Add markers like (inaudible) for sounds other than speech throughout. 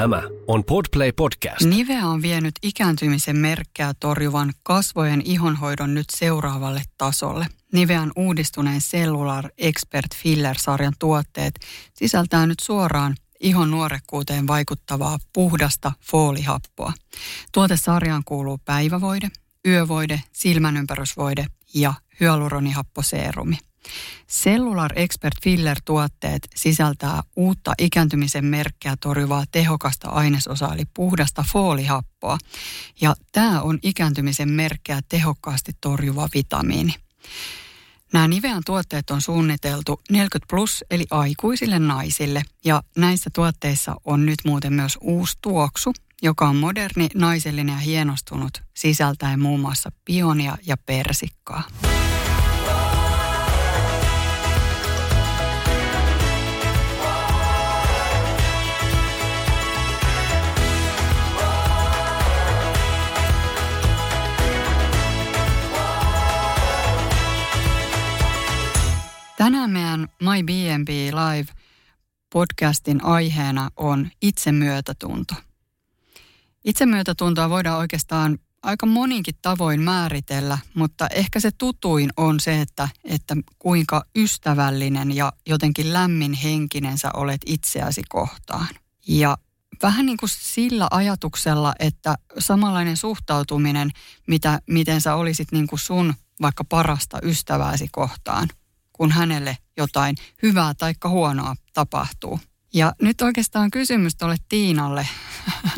Tämä on Podplay Podcast. Nivea on vienyt ikääntymisen merkkää torjuvan kasvojen ihonhoidon nyt seuraavalle tasolle. Nivean uudistuneen Cellular Expert Filler-sarjan tuotteet sisältää nyt suoraan ihon nuorekkuuteen vaikuttavaa puhdasta foolihappoa. Tuotesarjaan kuuluu päivävoide, yövoide, silmänympärysvoide ja hyaluronihapposeerumi. Cellular Expert Filler-tuotteet sisältää uutta ikääntymisen merkkiä torjuvaa tehokasta ainesosaa eli puhdasta foolihappoa. Ja tämä on ikääntymisen merkkiä tehokkaasti torjuva vitamiini. Nämä Nivean tuotteet on suunniteltu 40 plus eli aikuisille naisille ja näissä tuotteissa on nyt muuten myös uusi tuoksu, joka on moderni, naisellinen ja hienostunut sisältäen muun muassa pionia ja persikkaa. Tänään meidän My B&B Live podcastin aiheena on itsemyötätunto. Itsemyötätuntoa voidaan oikeastaan aika moninkin tavoin määritellä, mutta ehkä se tutuin on se, että, että kuinka ystävällinen ja jotenkin lämmin henkinen sä olet itseäsi kohtaan. Ja vähän niin kuin sillä ajatuksella, että samanlainen suhtautuminen, mitä, miten sä olisit niin kuin sun vaikka parasta ystävääsi kohtaan – kun hänelle jotain hyvää tai huonoa tapahtuu. Ja nyt oikeastaan kysymys tuolle Tiinalle.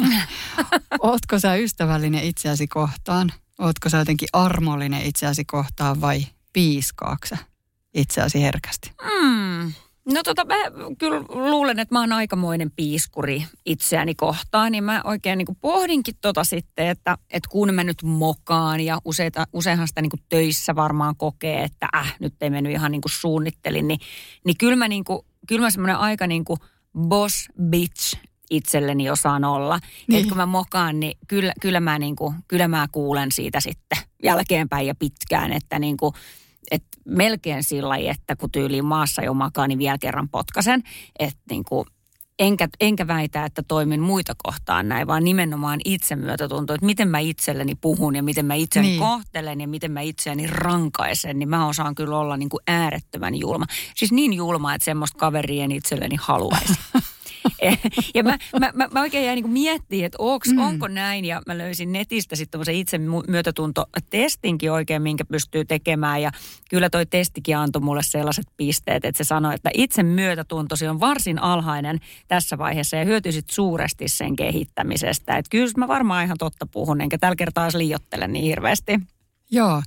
(laughs) Ootko sä ystävällinen itseäsi kohtaan? Ootko sä jotenkin armollinen itseäsi kohtaan vai piiskaaksa itseäsi herkästi? Mm. No tota, mä kyllä luulen, että mä oon aikamoinen piiskuri itseäni kohtaan, niin mä oikein niin pohdinkin tota sitten, että, että kun mä nyt mokaan ja useita, useinhan sitä niin töissä varmaan kokee, että äh, nyt ei mennyt ihan niin kuin suunnittelin, niin, niin kyllä mä, niin kuin, kyllä mä semmoinen aika niin kuin boss bitch itselleni osaan olla. Niin. Kun mä mokaan, niin kyllä, kyllä, mä niin kuin, kyllä mä kuulen siitä sitten jälkeenpäin ja pitkään, että niin kuin, et melkein sillä että kun tyyliin maassa jo makaa, niin vielä kerran potkasen. Että niin kuin, enkä, enkä väitä, että toimin muita kohtaan näin, vaan nimenomaan itsemyötätunto, että miten mä itselleni puhun ja miten mä itseni niin. kohtelen ja miten mä itseäni rankaisen, niin mä osaan kyllä olla niin kuin äärettömän julma. Siis niin julma, että semmoista kaverien itselleni haluaisi. (laughs) (laughs) ja mä, mä, mä, mä oikein jäin niin miettimään, että onks, mm. onko näin. Ja mä löysin netistä sitten tämmöisen itse myötätunto-testinkin oikein, minkä pystyy tekemään. Ja kyllä toi testikin antoi mulle sellaiset pisteet, että se sanoi, että itse myötätuntosi on varsin alhainen tässä vaiheessa ja hyötyisit suuresti sen kehittämisestä. Että kyllä mä varmaan ihan totta puhun, enkä tällä kertaa liiottele niin hirveästi. Joo,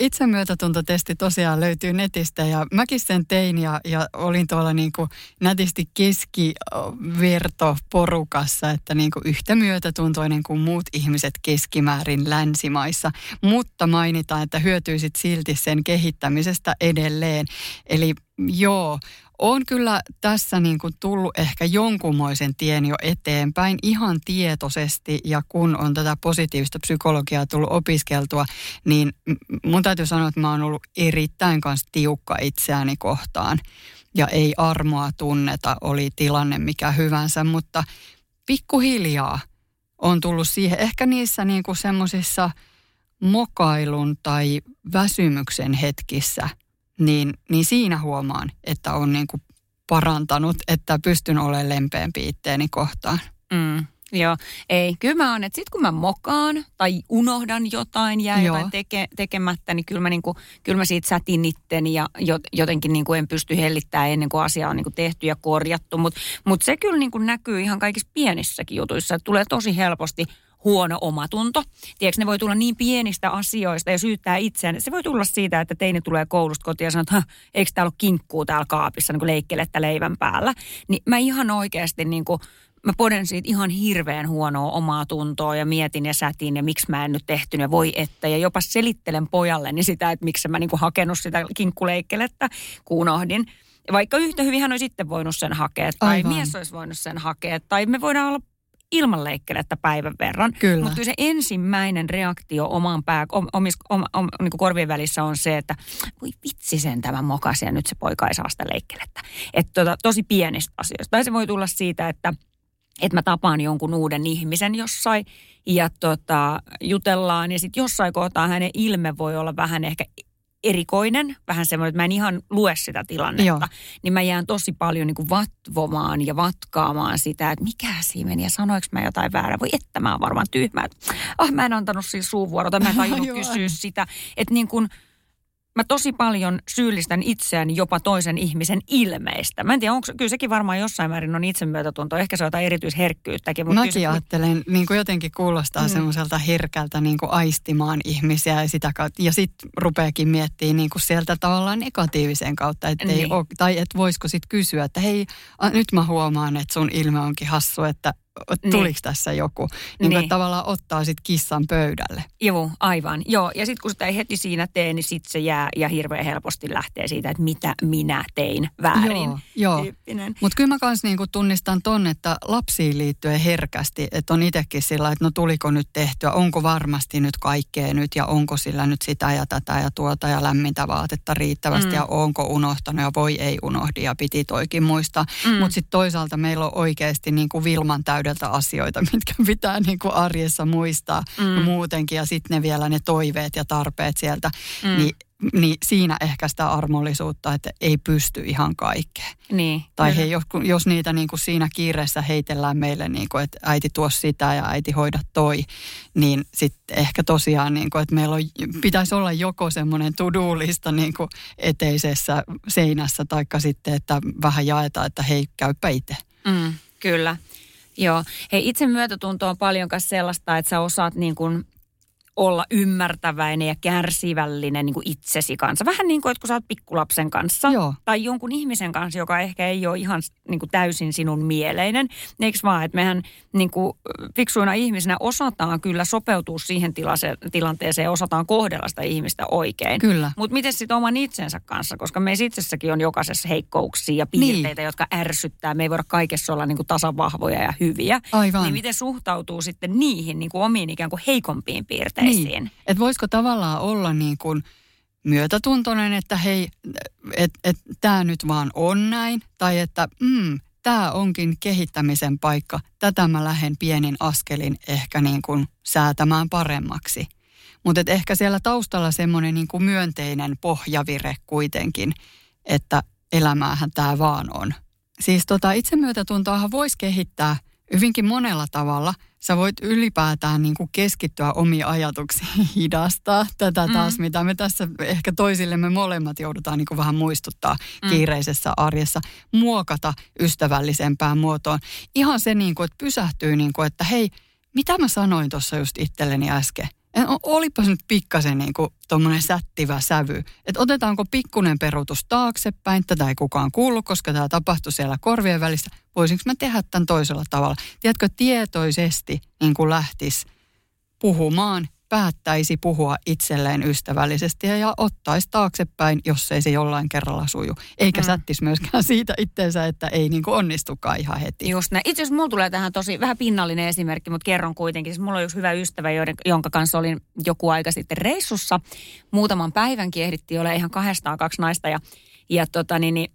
itsemyötätuntotesti tosiaan löytyy netistä ja mäkin sen tein ja, ja olin tuolla niin kuin nätisti keskivertoporukassa, että niin kuin yhtä myötätuntoinen kuin muut ihmiset keskimäärin länsimaissa, mutta mainitaan, että hyötyisit silti sen kehittämisestä edelleen. Eli joo, on kyllä tässä niin kuin tullut ehkä jonkunmoisen tien jo eteenpäin ihan tietoisesti. Ja kun on tätä positiivista psykologiaa tullut opiskeltua, niin mun täytyy sanoa, että mä oon ollut erittäin kanssa tiukka itseäni kohtaan. Ja ei armoa tunneta, oli tilanne mikä hyvänsä, mutta pikkuhiljaa on tullut siihen, ehkä niissä niin kuin semmoisissa mokailun tai väsymyksen hetkissä – niin, niin siinä huomaan, että on niin kuin parantanut, että pystyn olemaan lempeämpi itteeni kohtaan. Mm. Joo, ei. Kyllä mä oon, että sit kun mä mokaan tai unohdan jotain, jää Joo. jotain teke, tekemättä, niin kyllä mä, niinku, kyllä mä siitä sätin itteni ja jotenkin niinku en pysty hellittämään ennen kuin asia on niinku tehty ja korjattu. Mutta mut se kyllä niinku näkyy ihan kaikissa pienissäkin jutuissa, että tulee tosi helposti huono omatunto. Tiedätkö, ne voi tulla niin pienistä asioista ja syyttää itseään. Se voi tulla siitä, että teini tulee koulusta kotiin ja sanoo, että eikö täällä ole kinkkuu täällä kaapissa niin leikkelettä leivän päällä. Niin mä ihan oikeasti niin kuin, mä poden siitä ihan hirveän huonoa omaa tuntoa ja mietin ja sätin ja miksi mä en nyt tehty ja voi että. Ja jopa selittelen pojalleni sitä, että miksi mä niin kuin hakenut sitä kinkkuleikkelettä, kun unohdin. Vaikka yhtä hyvin hän olisi sitten voinut sen hakea, tai Aivan. mies olisi voinut sen hakea, tai me voidaan olla ilman leikkelettä päivän verran. Kyllä. Mutta se ensimmäinen reaktio oman pää, om, omis, om, om, niin korvien välissä on se, että voi vitsi sen tämä mokasi ja nyt se poika ei saa sitä leikkelettä. Että tota, tosi pienistä asioista. Tai se voi tulla siitä, että että mä tapaan jonkun uuden ihmisen jossain ja tota, jutellaan ja sitten jossain kohtaa hänen ilme voi olla vähän ehkä erikoinen, vähän semmoinen, että mä en ihan lue sitä tilannetta, Joo. niin mä jään tosi paljon niin kuin vatvomaan ja vatkaamaan sitä, että mikä siinä meni ja sanoinko mä jotain väärää. Voi että mä oon varmaan tyhmä, että ah, mä en antanut siis suuvuorota, mä en tajunnut (laughs) kysyä sitä. Että niin kuin, mä tosi paljon syyllistän itseäni jopa toisen ihmisen ilmeistä. Mä en tiedä, onko, kyllä sekin varmaan jossain määrin on itsemyötätunto. Ehkä se on jotain erityisherkkyyttäkin. Mutta Mäkin kyllä... ajattelen, niin kuin jotenkin kuulostaa mm. semmoiselta herkältä niin kuin aistimaan ihmisiä ja sitä kautta. Ja sitten rupeakin miettimään niin kuin sieltä tavallaan negatiivisen kautta, että niin. ole, tai että voisiko sitten kysyä, että hei, a, nyt mä huomaan, että sun ilme onkin hassu, että tuliko niin. tässä joku. Niin, niin. tavallaan ottaa sitten kissan pöydälle. Joo, aivan. Joo, ja sitten kun sitä ei heti siinä tee, niin sitten se jää ja hirveän helposti lähtee siitä, että mitä minä tein väärin. Joo, joo. mutta kyllä mä myös niinku tunnistan ton, että lapsiin liittyen herkästi, että on itsekin sillä, että no tuliko nyt tehtyä, onko varmasti nyt kaikkea nyt ja onko sillä nyt sitä ja tätä ja tuota ja lämmintä vaatetta riittävästi mm. ja onko unohtanut ja voi ei unohdi ja piti toikin muistaa. Mm. Mutta sitten toisaalta meillä on oikeasti niin kuin Vilman täyden täydeltä asioita, (laughs) mitkä pitää niin kuin arjessa muistaa mm. muutenkin. Ja sitten ne vielä ne toiveet ja tarpeet sieltä. Mm. Niin niin siinä ehkä sitä armollisuutta, että ei pysty ihan kaikkeen. Niin, tai he, jos, jos niitä niin kuin siinä kiireessä heitellään meille, niin kuin, että äiti tuo sitä ja äiti hoida toi, niin sitten ehkä tosiaan, niin kuin, että meillä on, pitäisi olla joko semmoinen to-do-lista niin kuin eteisessä seinässä, taikka sitten, että vähän jaetaan, että hei, käypä itse. Mm, kyllä. Joo. Hei, itse myötätunto on paljon sellaista, että sä osaat niin kuin olla ymmärtäväinen ja kärsivällinen niin kuin itsesi kanssa. Vähän niin kuin, että kun sä oot pikkulapsen kanssa Joo. tai jonkun ihmisen kanssa, joka ehkä ei ole ihan niin kuin täysin sinun mieleinen. Eikö vaan, että mehän niin kuin fiksuina ihmisinä osataan kyllä sopeutua siihen tilanteeseen, osataan kohdella sitä ihmistä oikein. Kyllä. Mutta miten sitten oman itsensä kanssa, koska meissä itsessäkin on jokaisessa heikkouksia ja piirteitä, niin. jotka ärsyttää. Me ei voida kaikessa olla niin kuin tasavahvoja ja hyviä. Aivan. Niin miten suhtautuu sitten niihin niin kuin omiin ikään kuin heikompiin piirteisiin? niin. Että voisiko tavallaan olla niin kuin myötätuntoinen, että hei, että et, tämä nyt vaan on näin. Tai että mm, tämä onkin kehittämisen paikka. Tätä mä lähden pienin askelin ehkä niin kuin säätämään paremmaksi. Mutta ehkä siellä taustalla semmoinen niin kuin myönteinen pohjavire kuitenkin, että elämäähän tämä vaan on. Siis tota itsemyötätuntoahan voisi kehittää hyvinkin monella tavalla – sä voit ylipäätään niin kuin keskittyä omiin ajatuksiin, (laughs) hidastaa tätä mm. taas, mitä me tässä ehkä toisillemme molemmat joudutaan niin kuin vähän muistuttaa mm. kiireisessä arjessa, muokata ystävällisempään muotoon. Ihan se, niin kuin, että pysähtyy, niin kuin, että hei, mitä mä sanoin tuossa just itselleni äsken? Olipas nyt pikkasen niin kuin tuommoinen sättivä sävy. Että otetaanko pikkunen peruutus taaksepäin, tätä ei kukaan kuullut, koska tämä tapahtui siellä korvien välissä. Voisinko mä tehdä tämän toisella tavalla? Tiedätkö, tietoisesti niin kuin lähtisi puhumaan päättäisi puhua itselleen ystävällisesti ja ottaisi taaksepäin, jos ei se jollain kerralla suju. Eikä mm. sättisi myöskään (laughs) siitä itteensä, että ei niin kuin onnistukaan ihan heti. Just näin. Itse asiassa mulla tulee tähän tosi vähän pinnallinen esimerkki, mutta kerron kuitenkin. Siis mulla on yksi hyvä ystävä, joiden, jonka kanssa olin joku aika sitten reissussa. Muutaman päivänkin ehdittiin olla ihan kahdestaan kaksi naista ja, ja tota, niin, niin,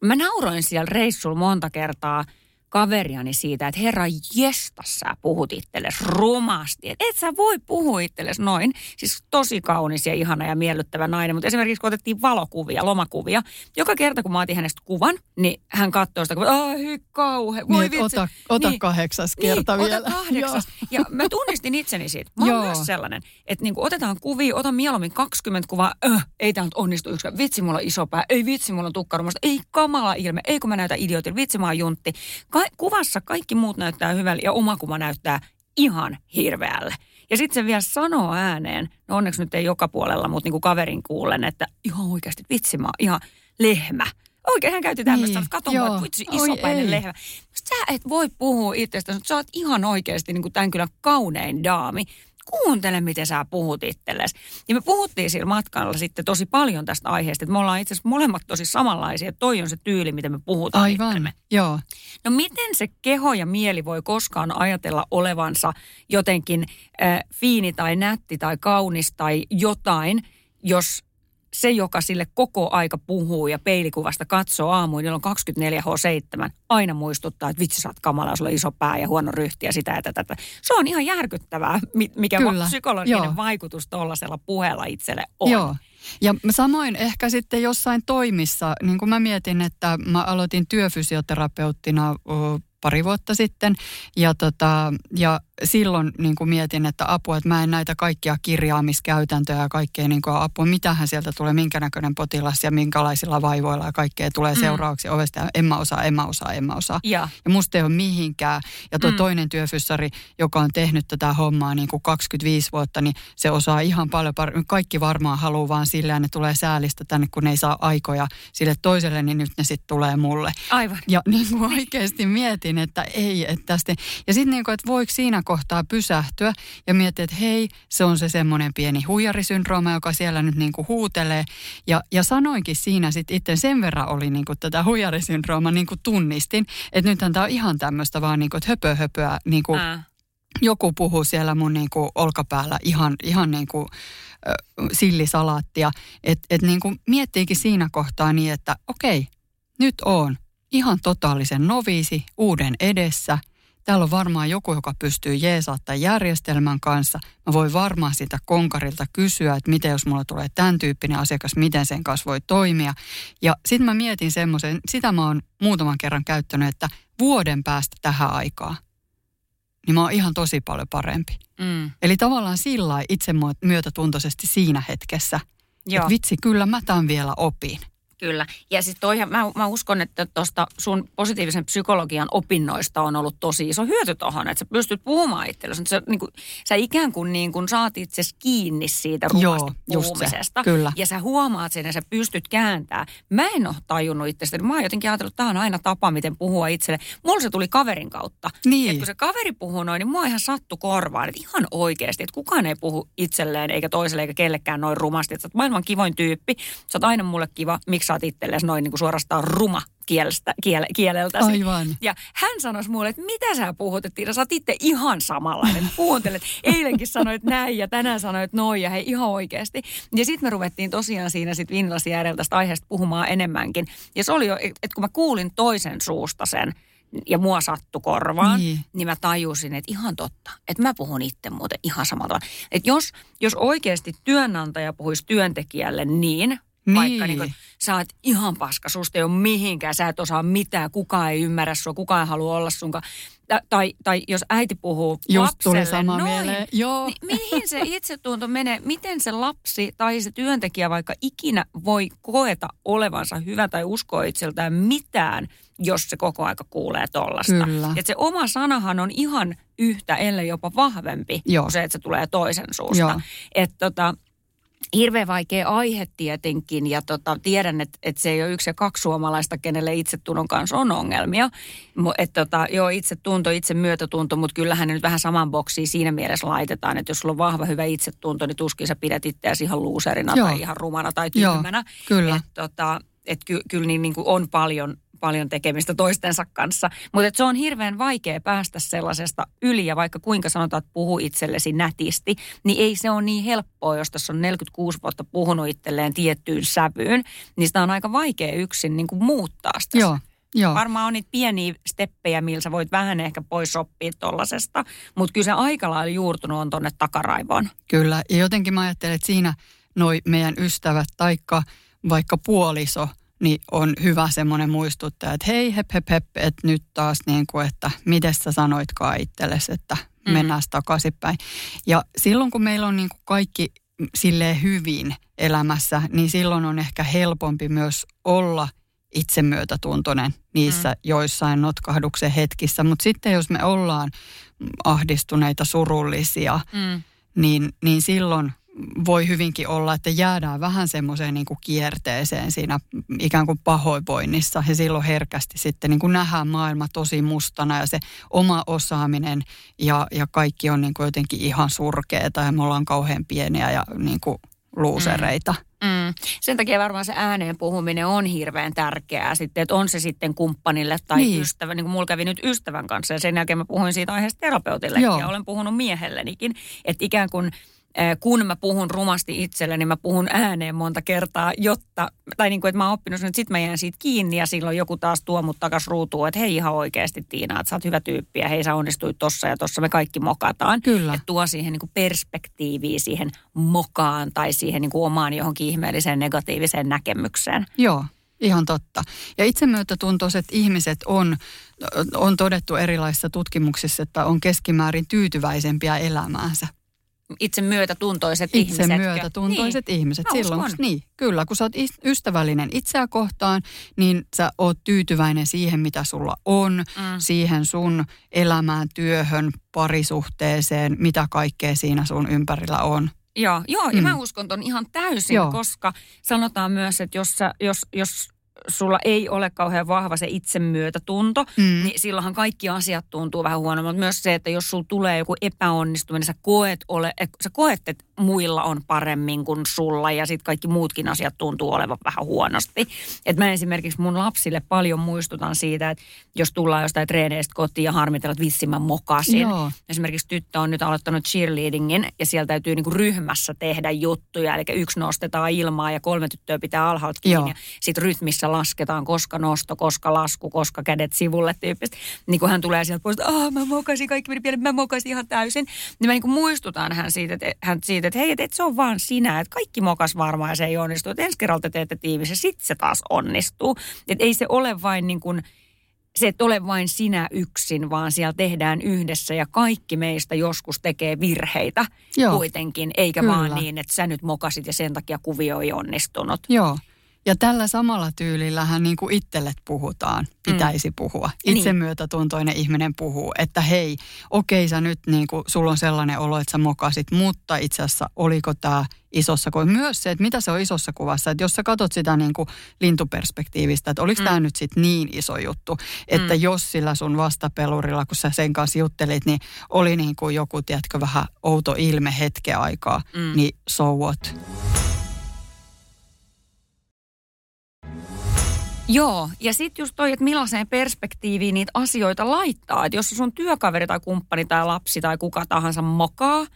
mä nauroin siellä reissulla monta kertaa – kaveriani siitä, että herra jesta sä puhut itsellesi rumasti. Että et sä voi puhua itsellesi noin. Siis tosi kaunis ja ihana ja miellyttävä nainen. Mutta esimerkiksi kun otettiin valokuvia, lomakuvia, joka kerta kun mä otin hänestä kuvan, niin hän katsoo sitä, että ai kauhe, voi niin, vitsi. Ota, ota niin, kahdeksas kerta niin, vielä. Ota kahdeksas. ja mä tunnistin itseni siitä. Mä oon myös sellainen, että niin otetaan kuvia, otan mieluummin 20 kuvaa, öh, ei tämä nyt onnistu yksikään. Vitsi, mulla on iso pää, ei vitsi, mulla on tukkarumasta, ei kamala ilme, ei kun mä näytän idiotin, vitsi, mä oon juntti. Ka- kuvassa kaikki muut näyttää hyvälle ja oma kuva näyttää ihan hirveälle. Ja sitten se vielä sanoo ääneen, no onneksi nyt ei joka puolella, mutta niin kuin kaverin kuulen, että ihan oikeasti vitsi mä ihan lehmä. Oikein hän käytti tämmöistä, niin, että kato vitsi isopäinen lehmä. Sä et voi puhua itsestäsi, mutta sä oot ihan oikeasti niin kuin tämän kyllä kaunein daami kuuntele, miten sä puhut itsellesi. Ja me puhuttiin sillä matkalla sitten tosi paljon tästä aiheesta, että me ollaan itse asiassa molemmat tosi samanlaisia, että toi on se tyyli, miten me puhutaan Aivan, itsellemme. joo. No miten se keho ja mieli voi koskaan ajatella olevansa jotenkin äh, fiini tai nätti tai kaunis tai jotain, jos se, joka sille koko aika puhuu ja peilikuvasta katsoo aamuin, jolloin 24H7, aina muistuttaa, että vitsi sä oot kamala, sulla on iso pää ja huono ryhti ja sitä ja tätä. Se on ihan järkyttävää, mikä Kyllä. psykologinen Joo. vaikutus tuollaisella puheella itselle on. Joo. Ja samoin ehkä sitten jossain toimissa, niin kuin mä mietin, että mä aloitin työfysioterapeuttina pari vuotta sitten. Ja, tota, ja silloin niin kuin mietin, että apua, että mä en näitä kaikkia kirjaamiskäytäntöjä ja kaikkea niin kuin apua, mitähän sieltä tulee, minkä näköinen potilas ja minkälaisilla vaivoilla ja kaikkea tulee mm. seuraavaksi ovesta. Ja en mä osaa, en mä osaa, en mä osaa. Ja, ja musta ei ole mihinkään. Ja tuo mm. toinen työfyssari, joka on tehnyt tätä hommaa niin kuin 25 vuotta, niin se osaa ihan paljon paremmin. Kaikki varmaan haluaa vaan silleen, ne tulee säälistä tänne, kun ne ei saa aikoja sille toiselle, niin nyt ne sitten tulee mulle. Aivan. Ja niin kuin oikeasti mietin, että ei, että tästä. Ja sitten niin kuin, että voiko siinä kohtaa pysähtyä ja miettiä, että hei, se on se semmoinen pieni huijarisyndrooma, joka siellä nyt niin kuin huutelee. Ja, ja sanoinkin siinä sitten itse sen verran oli niin kuin tätä huijarisyndrooma niin kuin tunnistin, että nythän tämä on ihan tämmöistä vaan niin kuin, että höpö höpöä niin kuin, joku puhuu siellä mun niin kuin olkapäällä ihan, ihan niin kuin äh, sillisalaattia. Että et niin kuin miettiikin siinä kohtaa niin, että okei, nyt on ihan totaalisen noviisi uuden edessä – Täällä on varmaan joku, joka pystyy jeesaattaa järjestelmän kanssa. Mä voin varmaan sitä konkarilta kysyä, että miten jos mulla tulee tämän tyyppinen asiakas, miten sen kanssa voi toimia. Ja sitten mä mietin semmoisen, sitä mä oon muutaman kerran käyttänyt, että vuoden päästä tähän aikaan, niin mä oon ihan tosi paljon parempi. Mm. Eli tavallaan sillä itse myötätuntoisesti siinä hetkessä, Joo. että vitsi, kyllä mä tämän vielä opin. Kyllä. Ja siis toihan, mä, mä uskon, että tuosta sun positiivisen psykologian opinnoista on ollut tosi iso hyöty tuohon, että sä pystyt puhumaan itsellesi. Sä, niin kuin, sä ikään kuin, niin kuin saat itse kiinni siitä rumasta Joo, puhumisesta. Se. Kyllä. Ja sä huomaat sen ja sä pystyt kääntämään. Mä en ole tajunnut itsestäni. Mä oon jotenkin ajatellut, että tämä on aina tapa, miten puhua itselle. Mulla se tuli kaverin kautta. Niin. Et kun se kaveri puhuu noin, niin mua ihan sattu korvaan. Että ihan oikeasti, että kukaan ei puhu itselleen eikä toiselle eikä kellekään noin rumasti. Että sä oot maailman kivoin tyyppi. Sä oot aina mulle kiva. Miksi oot itsellesi noin niin kuin suorastaan ruma kielestä, kiele, kieleltäsi. Aivan. Ja hän sanoi mulle, että mitä sä puhut, että sä oot itse ihan samanlainen. Kuuntelet, (laughs) eilenkin sanoit näin ja tänään sanoit noin ja hei ihan oikeasti. Ja sitten me ruvettiin tosiaan siinä sitten Vinlasjärjeltä tästä aiheesta puhumaan enemmänkin. Ja se oli jo, että kun mä kuulin toisen suusta sen, ja mua sattu korvaan, niin. niin mä tajusin, että ihan totta, että mä puhun itse muuten ihan samalla tavalla. Että jos, jos oikeasti työnantaja puhuisi työntekijälle niin, niin. Vaikka niin kuin, sä oot ihan paska, susta ei ole mihinkään, sä et osaa mitään, kukaan ei ymmärrä sua, kukaan ei halua olla sunka. Tai, tai jos äiti puhuu Just lapselle tuli sama noin, mieleen. Joo. Niin mihin se itsetunto menee? Miten se lapsi tai se työntekijä vaikka ikinä voi koeta olevansa hyvä tai uskoa itseltään mitään, jos se koko aika kuulee tollasta. Kyllä. Et se oma sanahan on ihan yhtä, ellei jopa vahvempi Joo. kuin se, että se tulee toisen suusta. Että tota, hirveän vaikea aihe tietenkin ja tota, tiedän, että, että se ei ole yksi ja kaksi suomalaista, kenelle itsetunnon kanssa on ongelmia. Että tota, joo, itsetunto, itse myötätunto, mutta kyllähän ne nyt vähän saman boksiin siinä mielessä laitetaan, että jos sulla on vahva hyvä itsetunto, niin tuskin sä pidät itseäsi ihan luuserina joo. tai ihan rumana tai tyhmänä. Joo, kyllä. Et, tota, että ky, kyllä niin, niin kuin on paljon paljon tekemistä toistensa kanssa. Mutta se on hirveän vaikea päästä sellaisesta yli ja vaikka kuinka sanotaan, että puhu itsellesi nätisti, niin ei se ole niin helppoa, jos tässä on 46 vuotta puhunut itselleen tiettyyn sävyyn, niin sitä on aika vaikea yksin niin kuin muuttaa sitä. Joo. Joo. Varmaan on niitä pieniä steppejä, millä sä voit vähän ehkä pois oppia tollasesta, mutta kyllä se aika lailla juurtunut on tonne takaraivoon. Kyllä, ja jotenkin mä ajattelen, että siinä noi meidän ystävät taikka vaikka puoliso – niin on hyvä semmoinen muistuttaja, että hei hep hep hep, että nyt taas niin kuin, että miten sä sanoitkaan itsellesi, että mm. mennään takaisinpäin. Ja silloin kun meillä on niin kuin kaikki silleen hyvin elämässä, niin silloin on ehkä helpompi myös olla itsemyötätuntoinen niissä mm. joissain notkahduksen hetkissä. Mutta sitten jos me ollaan ahdistuneita, surullisia, mm. niin, niin silloin voi hyvinkin olla, että jäädään vähän semmoiseen niin kuin kierteeseen siinä ikään kuin pahoinvoinnissa. Ja silloin herkästi sitten niin kuin nähdään maailma tosi mustana ja se oma osaaminen ja, ja kaikki on niin kuin jotenkin ihan surkeeta ja me ollaan kauhean pieniä ja niin kuin luusereita. Mm. Mm. Sen takia varmaan se ääneen puhuminen on hirveän tärkeää sitten, että on se sitten kumppanille tai niin. ystävä. Niin kuin mulla kävi nyt ystävän kanssa ja sen jälkeen mä puhuin siitä aiheesta terapeutille ja olen puhunut miehellenikin. Että ikään kuin kun mä puhun rumasti itselleni, niin mä puhun ääneen monta kertaa, jotta, tai niin kuin, että mä oon oppinut sen, että sit mä jään siitä kiinni ja silloin joku taas tuo mut takas ruutuun, että hei ihan oikeasti Tiina, että sä oot hyvä tyyppi ja hei sä onnistuit tossa ja tossa me kaikki mokataan. Kyllä. Että tuo siihen niin kuin perspektiiviä siihen mokaan tai siihen niin kuin omaan johonkin ihmeelliseen negatiiviseen näkemykseen. Joo, Ihan totta. Ja itsemyötätuntoiset ihmiset on, on todettu erilaisissa tutkimuksissa, että on keskimäärin tyytyväisempiä elämäänsä. Itse myötätuntoiset Itse ihmiset. myötätuntoisit niin. ihmiset. Mä Silloin, uskon. niin, kyllä, kun sä oot ystävällinen itseä kohtaan, niin sä oot tyytyväinen siihen, mitä sulla on, Mm. siihen sun elämään, työhön, parisuhteeseen, mitä kaikkea siinä sun ympärillä on. Joo, joo ja Mm. mä uskon ton ihan täysin, Joo. koska sanotaan myös, että jos, sä, jos, jos sulla ei ole kauhean vahva se itsemyötätunto, Mm. niin silloinhan kaikki asiat tuntuu vähän huonommalta. Myös se, että jos sulla tulee joku epäonnistuminen, sä koet, ole, eh, sä koet että muilla on paremmin kuin sulla ja sitten kaikki muutkin asiat tuntuu olevan vähän huonosti. Et mä esimerkiksi mun lapsille paljon muistutan siitä, että jos tullaan jostain treeneistä kotiin ja harmitellaan, että vitsi mä mokasin. Joo. Esimerkiksi tyttö on nyt aloittanut cheerleadingin ja siellä täytyy niinku ryhmässä tehdä juttuja. Eli yksi nostetaan ilmaa ja kolme tyttöä pitää alhaalta Joo. kiinni. Sitten rytmissä lasketaan, koska nosto, koska lasku, koska kädet sivulle tyyppistä. Niin kun hän tulee sieltä pois, että ah, mä mokasin, kaikki meni pieleen, mä mokasin ihan täysin. Niin mä niinku muistutan hän siitä, että, hän siitä, että hei, että et se on vaan sinä, että kaikki mokas varmaan ja se ei onnistu. Että ensi kerralla te teette tiivis ja sitten se taas onnistuu. Että ei se ole vain niin kuin, se et ole vain sinä yksin, vaan siellä tehdään yhdessä ja kaikki meistä joskus tekee virheitä Joo. kuitenkin, eikä Kyllä. vaan niin, että sä nyt mokasit ja sen takia kuvio ei onnistunut. Joo. Ja tällä samalla tyylillähän niin kuin itselle puhutaan, pitäisi puhua. Niin. Itsemyötätuntoinen ihminen puhuu, että hei, okei sä nyt niin kuin, sulla on sellainen olo, että sä mokasit, mutta itse asiassa oliko tämä isossa kuvassa. Myös se, että mitä se on isossa kuvassa, että jos sä katsot sitä niin kuin lintuperspektiivistä, että oliko mm. tämä nyt sitten niin iso juttu, että mm. jos sillä sun vastapelurilla, kun sä sen kanssa juttelit, niin oli niin kuin joku, tiedätkö, vähän outo ilme hetken aikaa, mm. niin so what? Joo, ja sitten just toi, että millaiseen perspektiiviin niitä asioita laittaa. Että jos sun työkaveri tai kumppani tai lapsi tai kuka tahansa mokaa,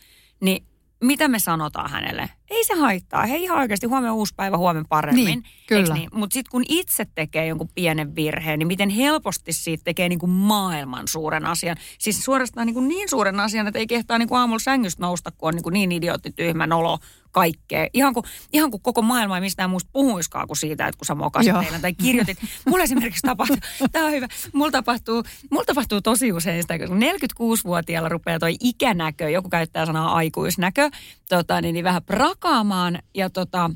niin mitä me sanotaan hänelle? Ei se haittaa. Hei ihan oikeasti huomenna uusi päivä, huomenna paremmin. Niin, kyllä. Niin? Mutta sitten kun itse tekee jonkun pienen virheen, niin miten helposti siitä tekee niin kuin maailman suuren asian. Siis suorastaan niin, kuin niin suuren asian, että ei kehtaa niin kuin aamulla sängystä nousta, kun on niin, kuin niin idiootti olo kaikkea. Ihan kuin, ihan kuin koko maailma ei mistään muusta puhuiskaan kuin siitä, että kun sä mokasit eilen tai kirjoitit. Mulla esimerkiksi tapahtuu, (laughs) tämä on hyvä, mulla tapahtuu, mulla tapahtuu tosi usein sitä, kun 46-vuotiaalla rupeaa toi ikänäkö, joku käyttää sanaa aikuisnäkö, tota, niin, niin vähän prakaamaan ja, tota,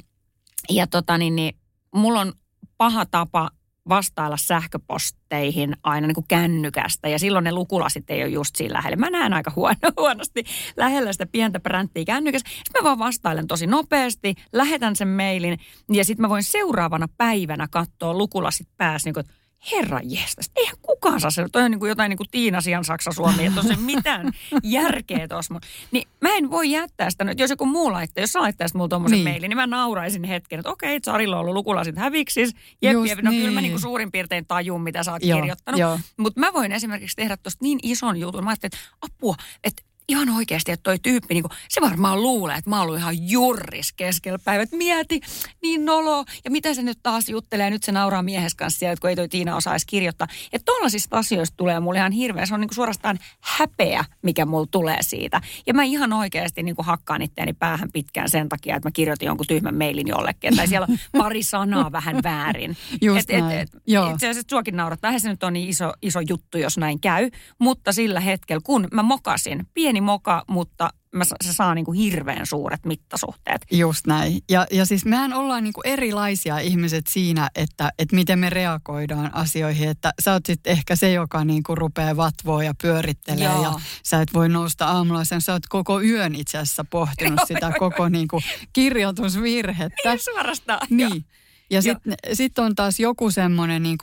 ja tota, niin, niin, mulla on paha tapa vastailla sähköposteihin aina niin kuin kännykästä ja silloin ne lukulasit ei ole just siinä lähellä. Mä näen aika huono, (laughs) huonosti lähellä sitä pientä bränttiä kännykässä. Sitten mä vaan vastailen tosi nopeasti, lähetän sen mailin ja sitten mä voin seuraavana päivänä katsoa lukulasit päässä, niin kuin, että herra jestas, eihän kukaan saa sen. Toi on niin kuin jotain niin kuin Tiina Sian Saksa Suomi, että on se mitään (laughs) järkeä tuossa. Niin mä en voi jättää sitä nyt, jos joku muu laittaa, jos sä laittaisit mulle tommosen Niin. niin. mailin, niin mä nauraisin hetken, että okei, Sarilla on ollut lukulasit häviksis. Jep, Just jep, no kyllä mä niin. niin kuin suurin piirtein tajun, mitä sä oot Joo, kirjoittanut. Mutta mä voin esimerkiksi tehdä tosta niin ison jutun. Mä ajattelin, että apua, että ihan oikeasti, että toi tyyppi, niin se varmaan luulee, että mä oon ollut ihan jurris keskellä päivää. Että mieti, niin nolo. Ja mitä se nyt taas juttelee, nyt se nauraa miehes kanssa siellä, kun ei toi Tiina osaisi kirjoittaa. Että tollaisista asioista tulee mulle ihan hirveä. Se on niin kuin suorastaan häpeä, mikä mulla tulee siitä. Ja mä ihan oikeasti niin kuin hakkaan itteeni päähän pitkään sen takia, että mä kirjoitin jonkun tyhmän mailin jollekin. Tai siellä on (laughs) pari sanaa vähän väärin. Just näin. Joo. Itse asiassa suokin naurattaa. Eihän se nyt ole niin iso, iso juttu, jos näin käy. Mutta sillä hetkellä, kun mä mokasin, pieni moka, mutta mä, se saa niin kuin hirveän suuret mittasuhteet. Just näin. Ja, ja siis mehän ollaan niinku erilaisia ihmiset siinä, että, että miten me reagoidaan asioihin. Että sä oot sitten ehkä se, joka niinku rupeaa vatvoa ja pyörittelee Joo. ja sä et voi nousta aamulla sen. Sä oot koko yön itse asiassa pohtinut Joo, sitä joo, koko niinku kirjoitusvirhettä. Niin suorastaan. Niin. Ja sitten sit on taas joku semmoinen niin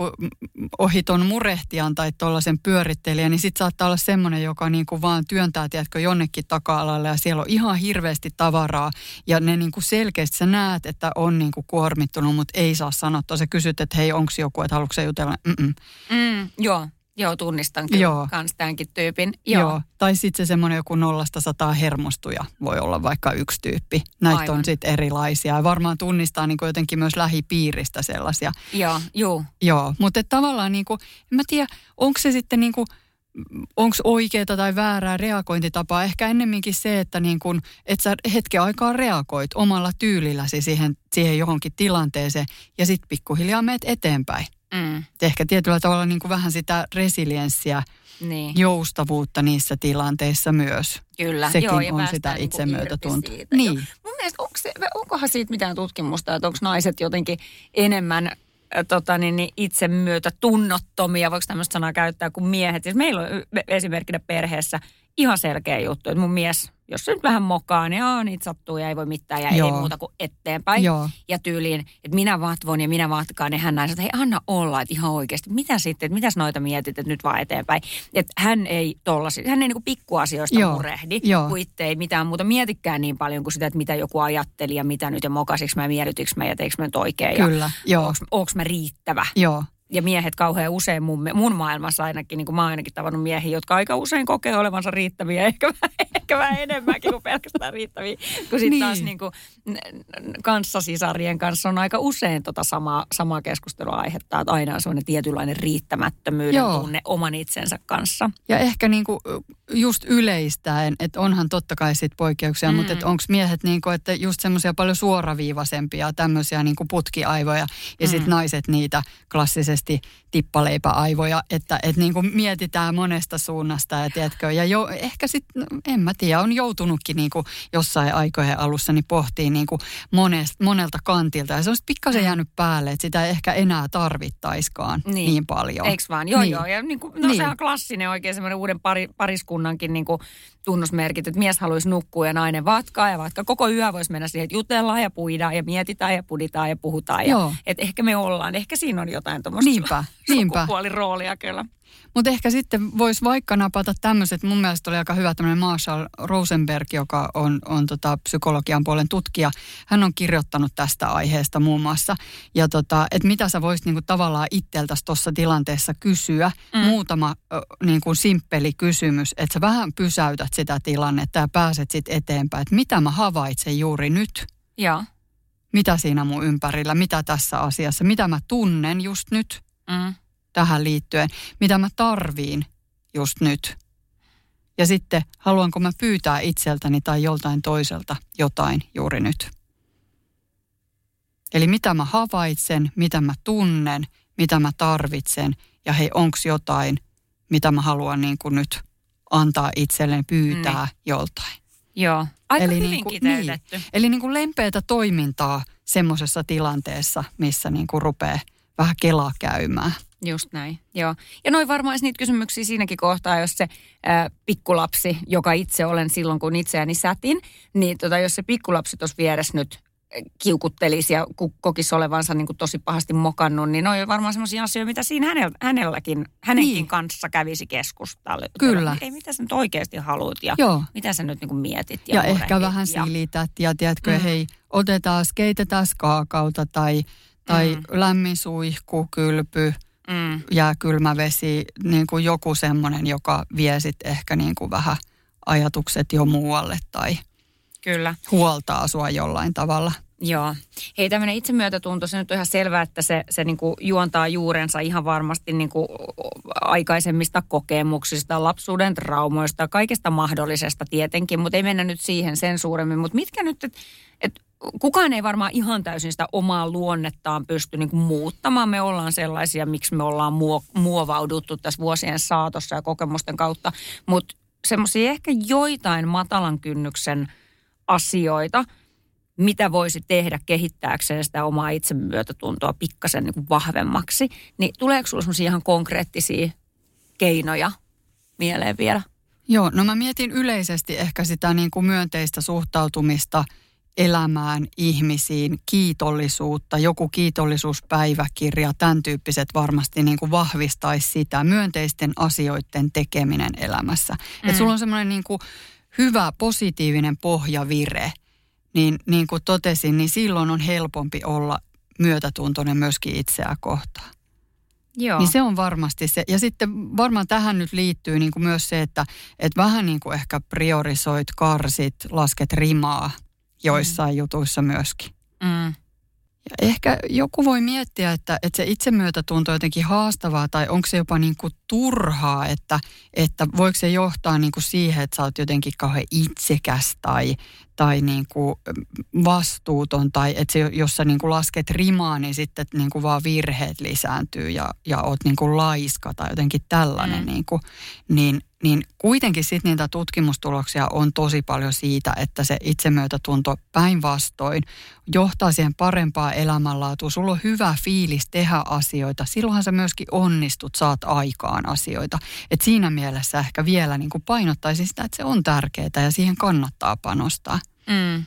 ohi ton murehtijan tai tuollaisen pyörittelijä, niin sitten saattaa olla semmoinen, joka niin kuin vaan työntää, tiedätkö, jonnekin taka-alalle ja siellä on ihan hirveästi tavaraa. Ja ne niin kuin selkeästi sä näet, että on niin kuin kuormittunut, mutta ei saa sanottua. Sä kysyt, että hei, onko joku, että haluatko jutella? Mm-mm. Mm, joo. Joo, tunnistan kyllä Joo. kans tämänkin tyypin. Joo. Joo. Tai sitten se semmoinen joku nollasta sataa hermostuja voi olla vaikka yksi tyyppi. Näitä Aivan. on sitten erilaisia. Ja varmaan tunnistaa niin kuin jotenkin myös lähipiiristä sellaisia. Joo, juu. Joo, mutta tavallaan niin kuin, en mä tiedä, onko se sitten niin kuin, onko oikeaa tai väärää reagointitapaa. Ehkä ennemminkin se, että niin kuin, et sä hetken aikaa reagoit omalla tyylilläsi siihen, siihen johonkin tilanteeseen ja sitten pikkuhiljaa meet eteenpäin. Mm, ehkä tietyllä tavalla niin kuin vähän sitä resilienssiä, niin, joustavuutta niissä tilanteissa myös. kyllä. Sekin Joo, ja on sitä niinku itsemyötätuntoa. irti siitä. Niin. Mun mielestä, onko se, onkohan siitä mitään tutkimusta, että onko naiset jotenkin enemmän äh, tota, niin, niin itsemyötätunnottomia, voiko tämmöistä sanaa käyttää kuin miehet. Siis meillä on esimerkkinä perheessä ihan selkeä juttu, että mun mies, jos se nyt vähän mokaa, niin aa, niitä sattuu ja ei voi mitään ja Joo. ei muuta kuin eteenpäin. Joo. Ja tyyliin, että minä vatvon ja minä vatkaan, niin hän näin, että hei anna olla, että ihan oikeasti, mitä sitten, että mitäs noita mietit, että nyt vaan eteenpäin. Että hän ei tollasi, hän ei niinku pikkuasioista Joo, murehdi, joo. kun itse ei mitään muuta mietikään niin paljon kuin sitä, että mitä joku ajatteli ja mitä nyt ja mokasiks mä, miellytiks mä ja teiks mä nyt oikein. Kyllä, ja joo. Onks, onks mä riittävä. Joo. Ja miehet kauhean usein mun, mun maailmassa ainakin, niin kuin mä oon ainakin tavannut miehiä, jotka aika usein kokee olevansa riittäviä, (laughs) ehkä vähän, ehkä vähän enemmänkin kuin pelkästään riittäviä. Kun sitten Niin. taas niin kuin, kanssasisarien kanssa on aika usein tota samaa, samaa keskustelua aihetta, että aina on sellainen tietynlainen riittämättömyyden Joo. tunne oman itsensä kanssa. Ja ehkä niinku just yleistäen, että onhan totta kai sit poikkeuksia, mm. mutta onko miehet niinku, että just semmoisia paljon suoraviivaisempia tämmöisiä niinku putkiaivoja ja mm. sitten naiset niitä klassisesti tippaleipäaivoja, että et niinku mietitään monesta suunnasta ja tiedätkö, ja jo, ehkä sitten, en mä tiedä, on joutunutkin niinku jossain aikojen alussa niin pohtii niinku monest, monelta kantilta ja se on sit pikkasen jäänyt päälle, että sitä ei ehkä enää tarvittaiskaan niin, Niin. niin paljon. Eiks vaan? Joo, Niin. joo. Ja niin kuin, no Niin. sehän on klassinen oikein semmoinen uuden pari, pariskunnankin niin kuin tunnusmerkit, että mies haluaisi nukkua ja nainen vatkaa ja vaikka koko yö voisi mennä siihen, että jutellaan ja puidaan ja mietitään ja puditaan ja puhutaan. Ja, Joo. että ehkä me ollaan, ehkä siinä on jotain tuommoista Niinpä, (laughs) niinpä. sukupuoliroolia kyllä. Mutta ehkä sitten voisi vaikka napata tämmöiset, mun mielestä oli aika hyvä tämmöinen Marshall Rosenberg, joka on, on tota psykologian puolen tutkija. Hän on kirjoittanut tästä aiheesta muun muassa. Ja tota, että mitä sä voisit niinku tavallaan itseltäsi tuossa tilanteessa kysyä. Mm. Muutama ö, niinku simppeli kysymys, että sä vähän pysäytät sitä tilannetta ja pääset sitten eteenpäin. Että mitä mä havaitsen juuri nyt? Joo. Mitä siinä mun ympärillä? Mitä tässä asiassa? Mitä mä tunnen just nyt? Mm. tähän liittyen, mitä mä tarviin just nyt. Ja sitten, haluanko mä pyytää itseltäni tai joltain toiselta jotain juuri nyt. Eli mitä mä havaitsen, mitä mä tunnen, mitä mä tarvitsen ja hei, onks jotain, mitä mä haluan niin kuin nyt antaa itselleni pyytää Niin. joltain. Joo. Aika Eli hyvin niin kuin- kiteytetty. Niin. Eli niin kuin lempeätä toimintaa semmoisessa tilanteessa, missä niin kuin rupeaa vähän kelaa käymään. Just näin, joo. Ja noin varmaan olisi niitä kysymyksiä siinäkin kohtaa, jos se ää, pikkulapsi, joka itse olen silloin, kun itseäni sätin, niin tota, jos se pikkulapsi tuossa vieressä nyt kiukuttelisi ja kokisi olevansa niin kuin tosi pahasti mokannut, niin ne on varmaan sellaisia asioita, mitä siinä hänellä, hänelläkin, hänenkin Niin. kanssa kävisi keskustella. Kyllä. Ei, mitä sä nyt oikeasti haluat ja Joo. mitä sä nyt niin kuin mietit. Ja, Ja, ehkä vähän ja, silität ja tiedätkö, Mm. hei, otetaan, keitetään kaakauta tai, tai mm. lämmin suihku, kylpy, Mm, jääkylmä vesi, niin kuin joku semmoinen, joka vie sitten ehkä niin kuin vähän ajatukset jo muualle tai kyllä. huoltaa sua jollain tavalla. Joo. Hei, tämmöinen itsemyötätunto, se nyt on ihan selvää, että se, se niinku juontaa juurensa ihan varmasti niinku aikaisemmista kokemuksista, lapsuuden traumoista, kaikesta mahdollisesta tietenkin, mutta ei mennä nyt siihen sen suuremmin. Mutta mitkä nyt, että et, kukaan ei varmaan ihan täysin sitä omaa luonnettaan pysty niinku muuttamaan. Me ollaan sellaisia, miksi me ollaan muo, muovauduttu tässä vuosien saatossa ja kokemusten kautta, mutta semmoisia ehkä joitain matalan kynnyksen asioita – mitä voisi tehdä kehittääkseen sitä omaa itsemyötätuntoa pikkasen niin kuin vahvemmaksi, niin tuleeko sinulla sellaisia ihan konkreettisia keinoja mieleen vielä? Joo, no mä mietin yleisesti ehkä sitä niin kuin myönteistä suhtautumista elämään, ihmisiin, kiitollisuutta, joku kiitollisuuspäiväkirja, tämän tyyppiset varmasti niin kuin vahvistaisi sitä myönteisten asioiden tekeminen elämässä. Mm. Että sulla on semmoinen niin kuin hyvä, positiivinen pohjavire, niin, niin kuin totesin, niin silloin on helpompi olla myötätuntoinen myöskin itseä kohtaan. Joo. Niin se on varmasti se. Ja sitten varmaan tähän nyt liittyy niin kuin myös se, että, että vähän niin kuin ehkä priorisoit, karsit, lasket rimaa joissain mm. jutuissa myöskin. Mm. Ehkä joku voi miettiä, että, että se itsemyötätunto on jotenkin haastavaa tai onko se jopa niin kuin turhaa, että, että voiko se johtaa niin kuin siihen, että sä oot jotenkin kauhean itsekäs tai, tai niin kuin vastuuton tai että se, jos sä niin kuin lasket rimaa, niin sitten niin kuin vaan virheet lisääntyy ja, ja oot niin kuin laiska tai jotenkin tällainen. Mm. Niin, kuin, niin, niin kuitenkin sitten niitä tutkimustuloksia on tosi paljon siitä, että se itsemyötätunto päinvastoin johtaa siihen parempaa elämänlaatua. Sulla on hyvä fiilis tehdä asioita. Silloinhan sä myöskin onnistut, saat aikaan asioita. Et siinä mielessä ehkä vielä niin painottaisin sitä, että se on tärkeää ja siihen kannattaa panostaa. Mm.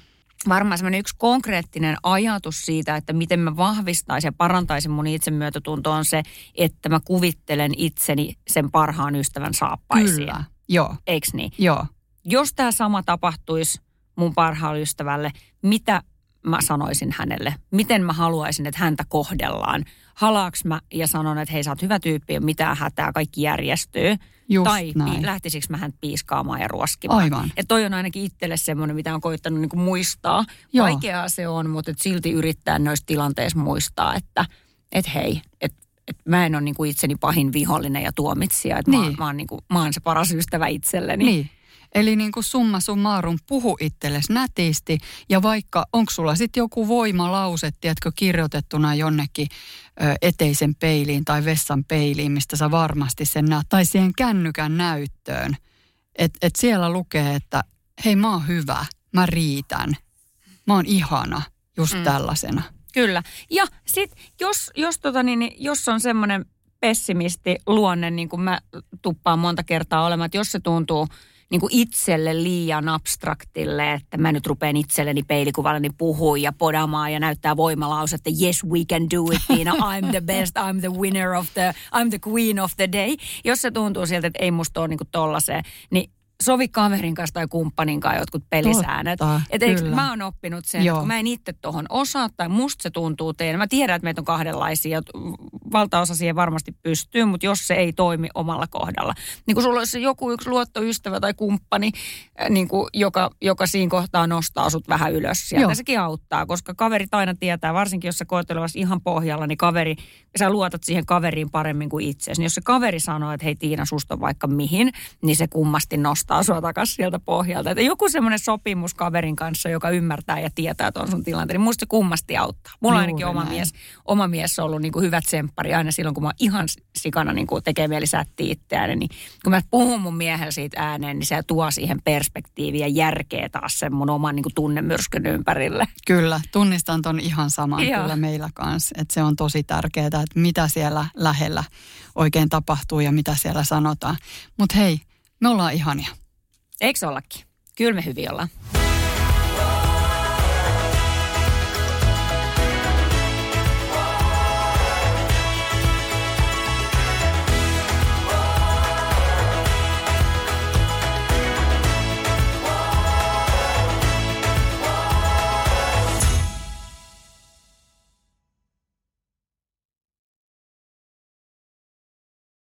Varmaan semmoinen yksi konkreettinen ajatus siitä, että miten mä vahvistaisin ja parantaisin mun itsemyötätuntoa on se, että mä kuvittelen itseni sen parhaan ystävän saappaisiin. Kyllä, joo. Eiks niin? Joo. Jos tämä sama tapahtuisi mun parhaalle ystävälle, mitä mä sanoisin hänelle? Miten mä haluaisin, että häntä kohdellaan? Halaaks mä ja sanon, että hei sä oot hyvä tyyppi, mitä hätää, kaikki järjestyy. Just tai näin. lähtisikö mä hän piiskaamaan ja ruoskimaan. Aivan. Että toi on ainakin itselle semmoinen, mitä on koittanut niinku muistaa. Joo. Vaikeaa se on, mutta et silti yrittää noissa tilanteissa muistaa, että et hei, että et mä en ole niinku itseni pahin vihollinen ja tuomitsija. Että mä, oon- Niin. mä, oon niinku, mä oon se paras ystävä itselleni. Niin. Eli niin kuin summa summarum, puhu itsellesi nätisti ja vaikka onko sulla sitten joku voimalause, tiedätkö, kirjoitettuna jonnekin ö, eteisen peiliin tai vessan peiliin, mistä sä varmasti sen näet, tai siihen kännykän näyttöön, että et siellä lukee, että hei mä oon hyvä, mä riitän, mä oon ihana just mm. tällaisena. Kyllä. Ja sitten jos, jos, tota niin, niin jos on semmoinen pessimisti luonne, niin kuin mä tuppaan monta kertaa olemaan, että jos se tuntuu niin kuin itselle liian abstraktille, että mä nyt rupean itselleni peilikuvalleni puhua ja podamaan ja näyttää voimalausetta, yes we can do it, Tiina, I'm the best, I'm the winner of the, I'm the queen of the day. Jos se tuntuu siltä, että ei musta ole niin kuin tollaiseen, niin sovi kaverin kanssa tai kumppanin kanssa jotkut pelisäännöt. Totta, Et eikö, mä oon oppinut sen, että Joo. kun mä en itse tuohon osaa tai musta se tuntuu teidän. Mä tiedän, että meitä on kahdenlaisia, että valtaosa siihen varmasti pystyy, mutta jos se ei toimi omalla kohdalla. Niin kun sulla olisi joku yksi luottoystävä tai kumppani, äh, niin kuin, joka, joka siinä kohtaa nostaa sut vähän ylös sieltä. Joo. Sekin auttaa, koska kaverit aina tietää, varsinkin jos sä koet olevasi ihan pohjalla, niin kaveri, sä luotat siihen kaveriin paremmin kuin itseesi. Niin jos se kaveri sanoo, että hei Tiina, susta vaikka mihin, niin se kummasti nostaa sua takaisin sieltä pohjalta. Että joku semmoinen sopimus kaverin kanssa, joka ymmärtää ja tietää tuon sun tilanteen, niin musta kummasti auttaa. Mulla on Juuri ainakin oma näin. mies, oma mies on ollut niin kuin hyvä tsemppari aina silloin, kun mä oon ihan sikana niin kuin tekee mieli sättiä itseään. Niin kun mä puhun mun miehellä siitä ääneen, niin se tuo siihen perspektiiviä järkeä taas sen mun oman niin kuin tunnemyrskyn ympärille. Kyllä, tunnistan ton ihan saman Joo. kyllä meillä kanssa. Että se on tosi tärkeää, että mitä siellä lähellä oikein tapahtuu ja mitä siellä sanotaan. Mutta hei, me ollaan ihania. Eikö ollakin? Kyllä me hyvin ollaan.